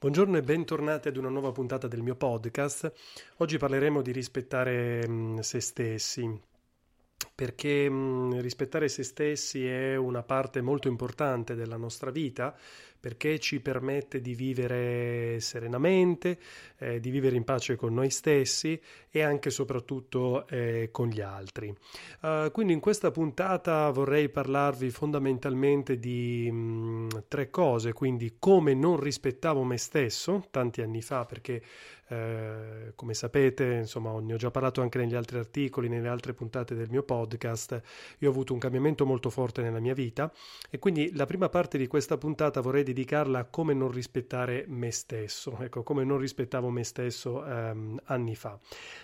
Buongiorno e bentornati ad una nuova puntata del mio podcast. Oggi parleremo di rispettare mh, mm, se stessi, perché mh, mm, rispettare se stessi è una parte molto importante della nostra vita perché ci permette di vivere serenamente, eh, di vivere in pace con noi stessi e anche e soprattutto eh, con gli altri. Uh, quindi in questa puntata vorrei parlarvi fondamentalmente di mh, mm, tre cose, quindi come non rispettavo me stesso tanti anni fa perché eh, come sapete, insomma, ne ho già parlato anche negli altri articoli, nelle altre puntate del mio podcast. Io ho avuto un cambiamento molto forte nella mia vita e quindi la prima parte di questa puntata vorrei dedicarla a come non rispettare me stesso, ecco, come non rispettavo me stesso ehm, anni fa.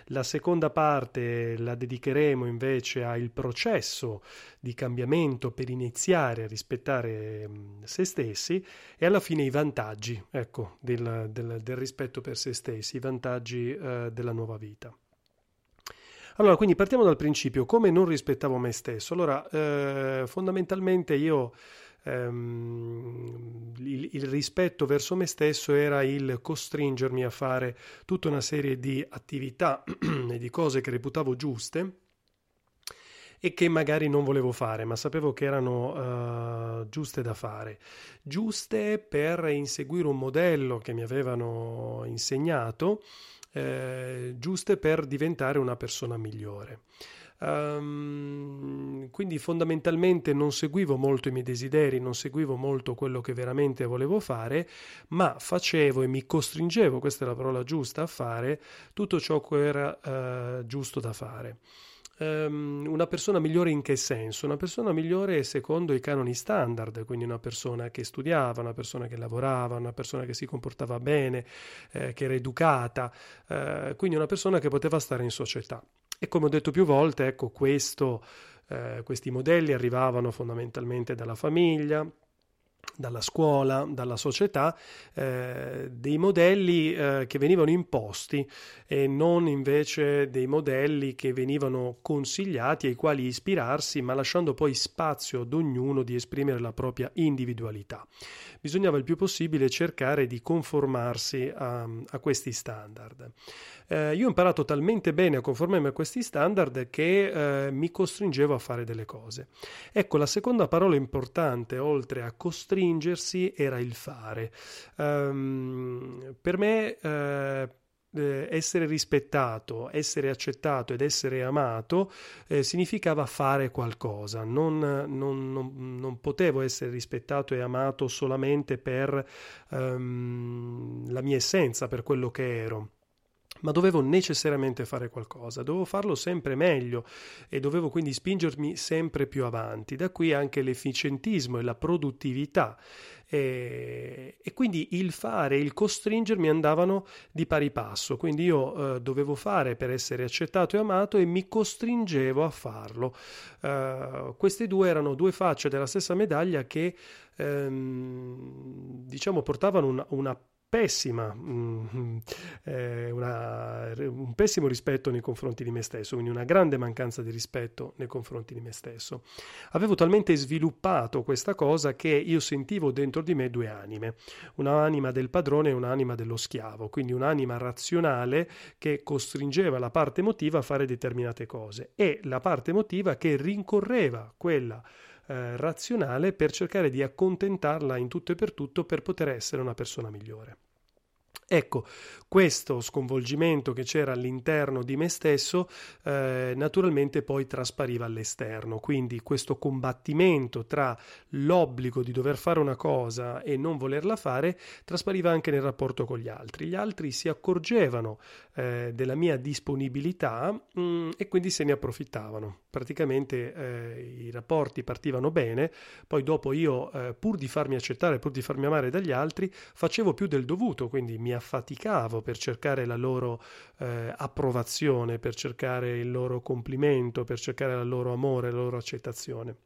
La seconda parte la dedicheremo invece al processo di cambiamento per iniziare a rispettare ehm, se stessi e alla fine i vantaggi, ecco, del, del, del rispetto per se stessi i vantaggi eh, della nuova vita. Allora, quindi partiamo dal principio, come non rispettavo me stesso? Allora, eh, fondamentalmente io ehm, il, il, rispetto verso me stesso era il costringermi a fare tutta una serie di attività e di cose che reputavo giuste e che magari non volevo fare, ma sapevo che erano uh, giuste da fare, giuste per inseguire un modello che mi avevano insegnato, eh, giuste per diventare una persona migliore. Um, quindi fondamentalmente non seguivo molto i miei desideri, non seguivo molto quello che veramente volevo fare, ma facevo e mi costringevo, questa è la parola giusta, a fare tutto ciò che era uh, giusto da fare. Um, una persona migliore in che senso? Una persona migliore secondo i canoni standard, quindi una persona che studiava, una persona che lavorava, una persona che si comportava bene, eh, che era educata, eh, quindi una persona che poteva stare in società. E come ho detto più volte, ecco, questo, eh, questi modelli arrivavano fondamentalmente dalla famiglia, dalla scuola, dalla società, eh, dei modelli eh, che venivano imposti e non invece dei modelli che venivano consigliati ai quali ispirarsi, ma lasciando poi spazio ad ognuno di esprimere la propria individualità. Bisognava il più possibile cercare di conformarsi a, a questi standard. Eh, io ho imparato talmente bene a conformarmi a questi standard che eh, mi costringevo a fare delle cose. Ecco, la seconda parola importante, oltre a costringersi, era il fare. Um, per me eh, eh, essere rispettato, essere accettato ed essere amato eh, significava fare qualcosa, non, non, non, non, potevo essere rispettato e amato solamente per um, la mia essenza, per quello che ero ma dovevo necessariamente fare qualcosa, dovevo farlo sempre meglio e dovevo quindi spingermi sempre più avanti. Da qui anche l'efficientismo e la produttività. E, e quindi il fare e il costringermi andavano di pari passo, quindi io eh, dovevo fare per essere accettato e amato e mi costringevo a farlo. Uh, queste due erano due facce della stessa medaglia che ehm, diciamo portavano una, una pessima, mm, eh, una, un pessimo rispetto nei confronti di me stesso, quindi una grande mancanza di rispetto nei confronti di me stesso. Avevo talmente sviluppato questa cosa che io sentivo dentro di me due anime, un'anima del padrone e un'anima dello schiavo, quindi un'anima razionale che costringeva la parte emotiva a fare determinate cose e la parte emotiva che rincorreva quella eh, razionale per cercare di accontentarla in tutto e per tutto per poter essere una persona migliore. Ecco, questo sconvolgimento che c'era all'interno di me stesso eh, naturalmente poi traspariva all'esterno, quindi questo combattimento tra l'obbligo di dover fare una cosa e non volerla fare traspariva anche nel rapporto con gli altri. Gli altri si accorgevano eh, della mia disponibilità mh, mm, e quindi se ne approfittavano. Praticamente eh, i rapporti partivano bene, poi dopo io eh, pur di farmi accettare, pur di farmi amare dagli altri, facevo più del dovuto, quindi mi affaticavo per cercare la loro eh, approvazione, per cercare il loro complimento, per cercare il loro amore, la loro accettazione.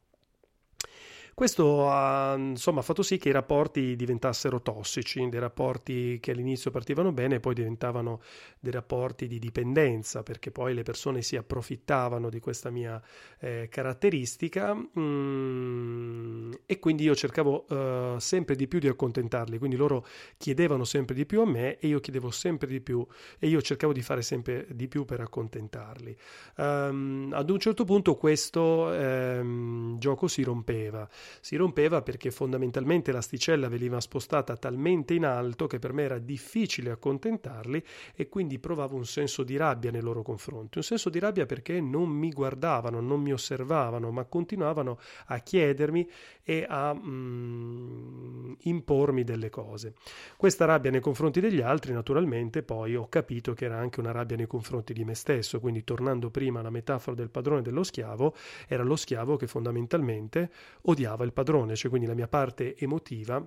Questo ha insomma, fatto sì che i rapporti diventassero tossici, dei rapporti che all'inizio partivano bene e poi diventavano dei rapporti di dipendenza, perché poi le persone si approfittavano di questa mia eh, caratteristica mm, e quindi io cercavo eh, sempre di più di accontentarli, quindi loro chiedevano sempre di più a me e io chiedevo sempre di più e io cercavo di fare sempre di più per accontentarli. Um, ad un certo punto questo um, gioco si rompeva, si rompeva perché fondamentalmente l'asticella veniva spostata talmente in alto che per me era difficile accontentarli e quindi provavo un senso di rabbia nei loro confronti, un senso di rabbia perché non mi guardavano, non mi osservavano, ma continuavano a chiedermi e a mm, impormi delle cose. Questa rabbia nei confronti degli altri, naturalmente, poi ho capito che era anche una rabbia nei confronti di me stesso, quindi tornando prima alla metafora del padrone dello schiavo, era lo schiavo che fondamentalmente odiava il padrone, cioè quindi la mia parte emotiva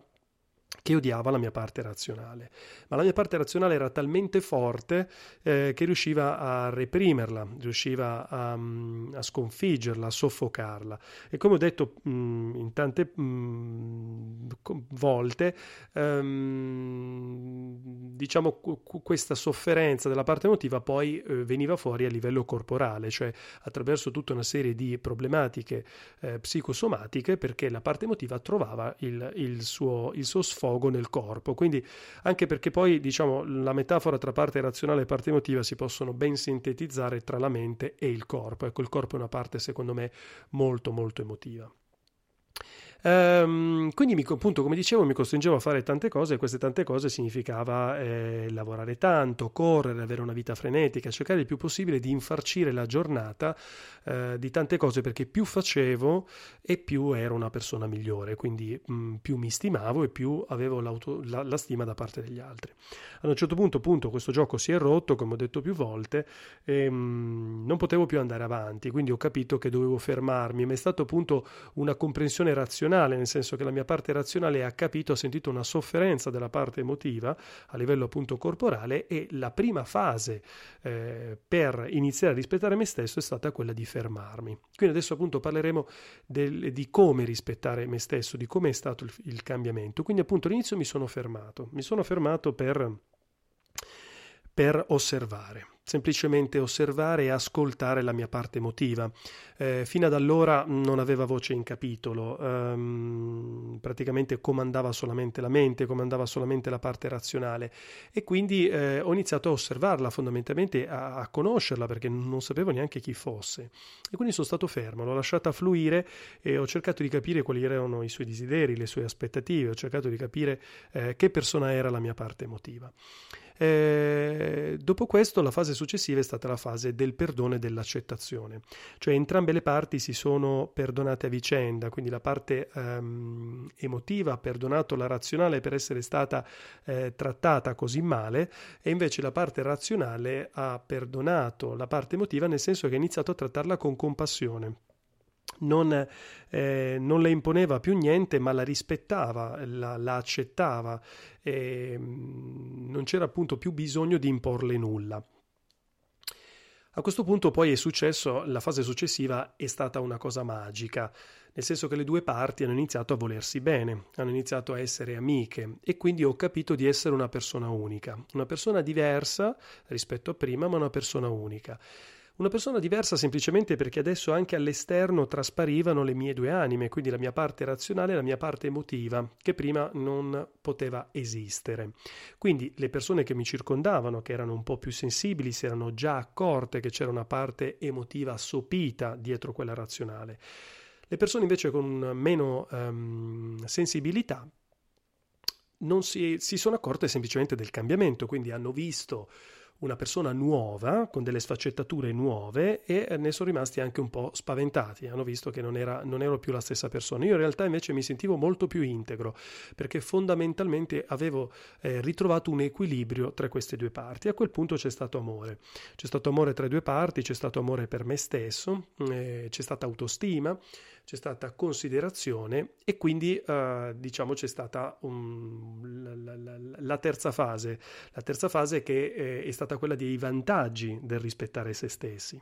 che odiava la mia parte razionale. Ma la mia parte razionale era talmente forte eh, che riusciva a reprimerla, riusciva a, mm, a, sconfiggerla, a soffocarla. E come ho detto mh, mm, in tante mh, mm, volte, ehm, diciamo questa sofferenza della parte emotiva poi eh, veniva fuori a livello corporale, cioè attraverso tutta una serie di problematiche eh, psicosomatiche perché la parte emotiva trovava il, il, suo, il suo sfogo sfogo nel corpo. Quindi anche perché poi diciamo la metafora tra parte razionale e parte emotiva si possono ben sintetizzare tra la mente e il corpo. Ecco, il corpo è una parte secondo me molto molto emotiva. Ehm, quindi mi, appunto, come dicevo, mi costringevo a fare tante cose e queste tante cose significava eh, lavorare tanto, correre, avere una vita frenetica, cercare il più possibile di infarcire la giornata eh, di tante cose perché più facevo e più ero una persona migliore, quindi mh, mm, più mi stimavo e più avevo la, la, stima da parte degli altri. Ad un certo punto, appunto, questo gioco si è rotto, come ho detto più volte, e mh, mm, non potevo più andare avanti, quindi ho capito che dovevo fermarmi, ma è stato appunto una comprensione razionale razionale, nel senso che la mia parte razionale ha capito, ha sentito una sofferenza della parte emotiva a livello appunto corporale e la prima fase eh, per iniziare a rispettare me stesso è stata quella di fermarmi. Quindi adesso appunto parleremo del, di come rispettare me stesso, di come è stato il, il cambiamento. Quindi appunto all'inizio mi sono fermato, mi sono fermato per, per osservare semplicemente osservare e ascoltare la mia parte emotiva. Eh, fino ad allora non aveva voce in capitolo, ehm, praticamente comandava solamente la mente, comandava solamente la parte razionale e quindi eh, ho iniziato a osservarla fondamentalmente, a, a, conoscerla perché non sapevo neanche chi fosse e quindi sono stato fermo, l'ho lasciata fluire e ho cercato di capire quali erano i suoi desideri, le sue aspettative, ho cercato di capire eh, che persona era la mia parte emotiva. Eh, dopo questo la fase successiva è stata la fase del perdono e dell'accettazione, cioè entrambe le parti si sono perdonate a vicenda, quindi la parte ehm, emotiva ha perdonato la razionale per essere stata eh, trattata così male e invece la parte razionale ha perdonato la parte emotiva nel senso che ha iniziato a trattarla con compassione non, eh, non, le imponeva più niente, ma la rispettava, la, la accettava, e mm, non c'era appunto più bisogno di imporle nulla. A questo punto poi è successo, la fase successiva è stata una cosa magica, nel senso che le due parti hanno iniziato a volersi bene, hanno iniziato a essere amiche e quindi ho capito di essere una persona unica, una persona diversa rispetto a prima, ma una persona unica. Una persona diversa semplicemente perché adesso anche all'esterno trasparivano le mie due anime, quindi la mia parte razionale e la mia parte emotiva, che prima non poteva esistere. Quindi le persone che mi circondavano, che erano un po' più sensibili, si erano già accorte che c'era una parte emotiva sopita dietro quella razionale. Le persone invece con meno um, sensibilità non si, si sono accorte semplicemente del cambiamento, quindi hanno visto una persona nuova, con delle sfaccettature nuove e ne sono rimasti anche un po' spaventati, hanno visto che non, era, non ero più la stessa persona. Io in realtà invece mi sentivo molto più integro, perché fondamentalmente avevo eh, ritrovato un equilibrio tra queste due parti. A quel punto c'è stato amore, c'è stato amore tra le due parti, c'è stato amore per me stesso, eh, c'è stata autostima, c'è stata considerazione e quindi eh, diciamo c'è stata un, la, la, la, terza fase, la terza fase che eh, è stata quella dei vantaggi del rispettare se stessi.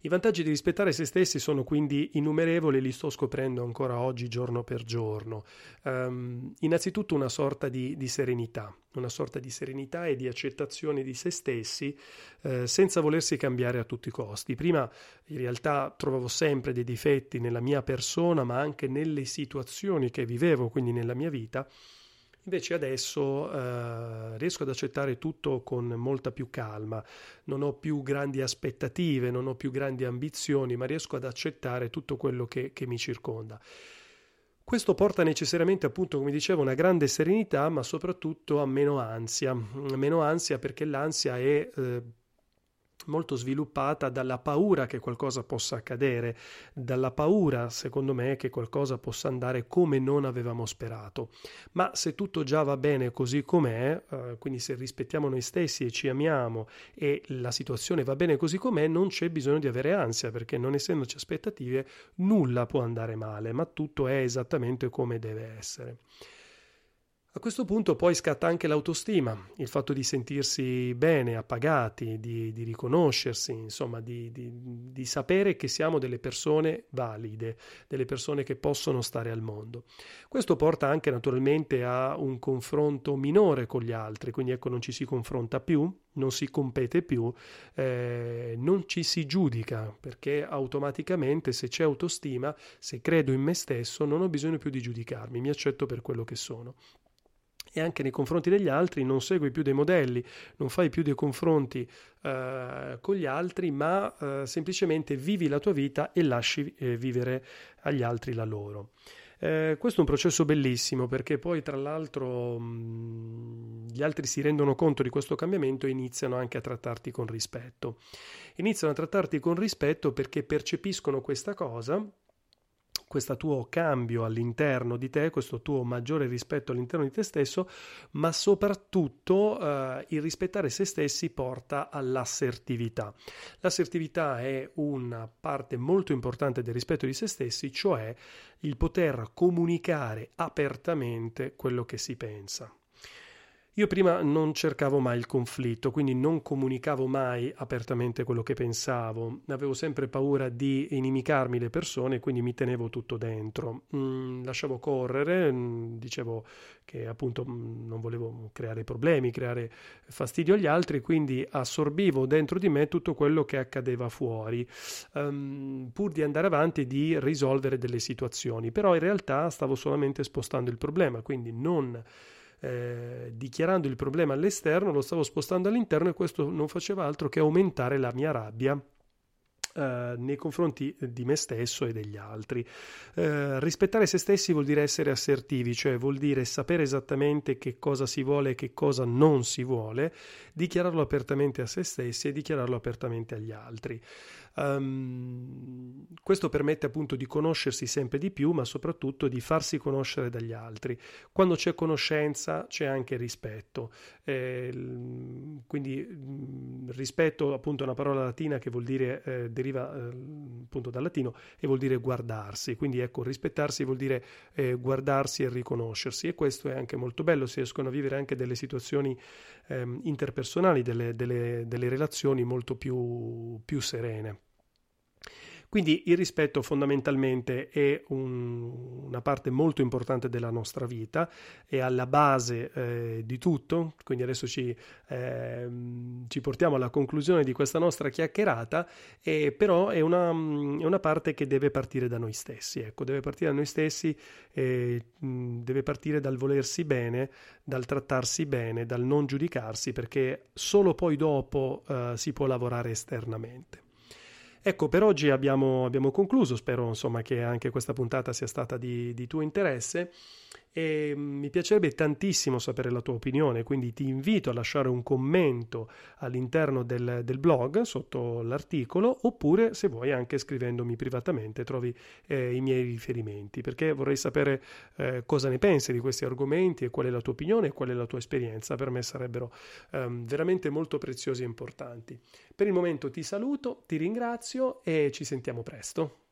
I vantaggi di rispettare se stessi sono quindi innumerevoli, li sto scoprendo ancora oggi giorno per giorno. Um, innanzitutto una sorta di, di, serenità, una sorta di serenità e di accettazione di se stessi eh, senza volersi cambiare a tutti i costi. Prima in realtà trovavo sempre dei difetti nella mia persona, ma anche nelle situazioni che vivevo, quindi nella mia vita Invece adesso eh, riesco ad accettare tutto con molta più calma, non ho più grandi aspettative, non ho più grandi ambizioni, ma riesco ad accettare tutto quello che, che mi circonda. Questo porta necessariamente, appunto, come dicevo, una grande serenità, ma soprattutto a meno ansia. Meno ansia perché l'ansia è eh, molto sviluppata dalla paura che qualcosa possa accadere, dalla paura, secondo me, che qualcosa possa andare come non avevamo sperato. Ma se tutto già va bene così com'è, eh, quindi se rispettiamo noi stessi e ci amiamo e la situazione va bene così com'è, non c'è bisogno di avere ansia, perché non essendoci aspettative, nulla può andare male, ma tutto è esattamente come deve essere. A questo punto poi scatta anche l'autostima, il fatto di sentirsi bene, appagati, di, di riconoscersi, insomma, di, di, di, sapere che siamo delle persone valide, delle persone che possono stare al mondo. Questo porta anche naturalmente a un confronto minore con gli altri, quindi ecco non ci si confronta più, non si compete più, eh, non ci si giudica, perché automaticamente se c'è autostima, se credo in me stesso, non ho bisogno più di giudicarmi, mi accetto per quello che sono e anche nei confronti degli altri non segui più dei modelli, non fai più dei confronti eh, con gli altri, ma eh, semplicemente vivi la tua vita e lasci eh, vivere agli altri la loro. Eh, questo è un processo bellissimo perché poi tra l'altro mh, gli altri si rendono conto di questo cambiamento e iniziano anche a trattarti con rispetto. Iniziano a trattarti con rispetto perché percepiscono questa cosa questo tuo cambio all'interno di te, questo tuo maggiore rispetto all'interno di te stesso, ma soprattutto eh, il rispettare se stessi porta all'assertività. L'assertività è una parte molto importante del rispetto di se stessi, cioè il poter comunicare apertamente quello che si pensa. Io prima non cercavo mai il conflitto, quindi non comunicavo mai apertamente quello che pensavo, avevo sempre paura di inimicarmi le persone, quindi mi tenevo tutto dentro. Mm, lasciavo correre, mm, dicevo che appunto mm, non volevo creare problemi, creare fastidio agli altri, quindi assorbivo dentro di me tutto quello che accadeva fuori, um, pur di andare avanti e di risolvere delle situazioni. Però in realtà stavo solamente spostando il problema, quindi non eh, dichiarando il problema all'esterno, lo stavo spostando all'interno e questo non faceva altro che aumentare la mia rabbia Uh, nei confronti di me stesso e degli altri. Uh, rispettare se stessi vuol dire essere assertivi, cioè vuol dire sapere esattamente che cosa si vuole e che cosa non si vuole, dichiararlo apertamente a se stessi e dichiararlo apertamente agli altri. Um, questo permette appunto di conoscersi sempre di più, ma soprattutto di farsi conoscere dagli altri. Quando c'è conoscenza c'è anche rispetto. Eh, quindi rispetto appunto è una parola latina che vuol dire, eh, deriva eh, appunto dal latino e vuol dire guardarsi. Quindi ecco, rispettarsi vuol dire eh, guardarsi e riconoscersi e questo è anche molto bello, si riescono a vivere anche delle situazioni ehm, interpersonali, delle, delle, delle relazioni molto più, più serene. Quindi il rispetto fondamentalmente è un, una parte molto importante della nostra vita, è alla base eh, di tutto, quindi adesso ci, eh, ci, portiamo alla conclusione di questa nostra chiacchierata, eh, però è una, è una, parte che deve partire da noi stessi, ecco, deve partire da noi stessi, deve partire dal volersi bene, dal trattarsi bene, dal non giudicarsi, perché solo poi dopo eh, si può lavorare esternamente. Ecco, per oggi abbiamo, abbiamo concluso, spero insomma, che anche questa puntata sia stata di, di tuo interesse e mm, mi piacerebbe tantissimo sapere la tua opinione, quindi ti invito a lasciare un commento all'interno del, del blog sotto l'articolo oppure se vuoi anche scrivendomi privatamente trovi eh, i miei riferimenti perché vorrei sapere eh, cosa ne pensi di questi argomenti e qual è la tua opinione e qual è la tua esperienza, per me sarebbero ehm, veramente molto preziosi e importanti. Per il momento ti saluto, ti ringrazio e ci sentiamo presto.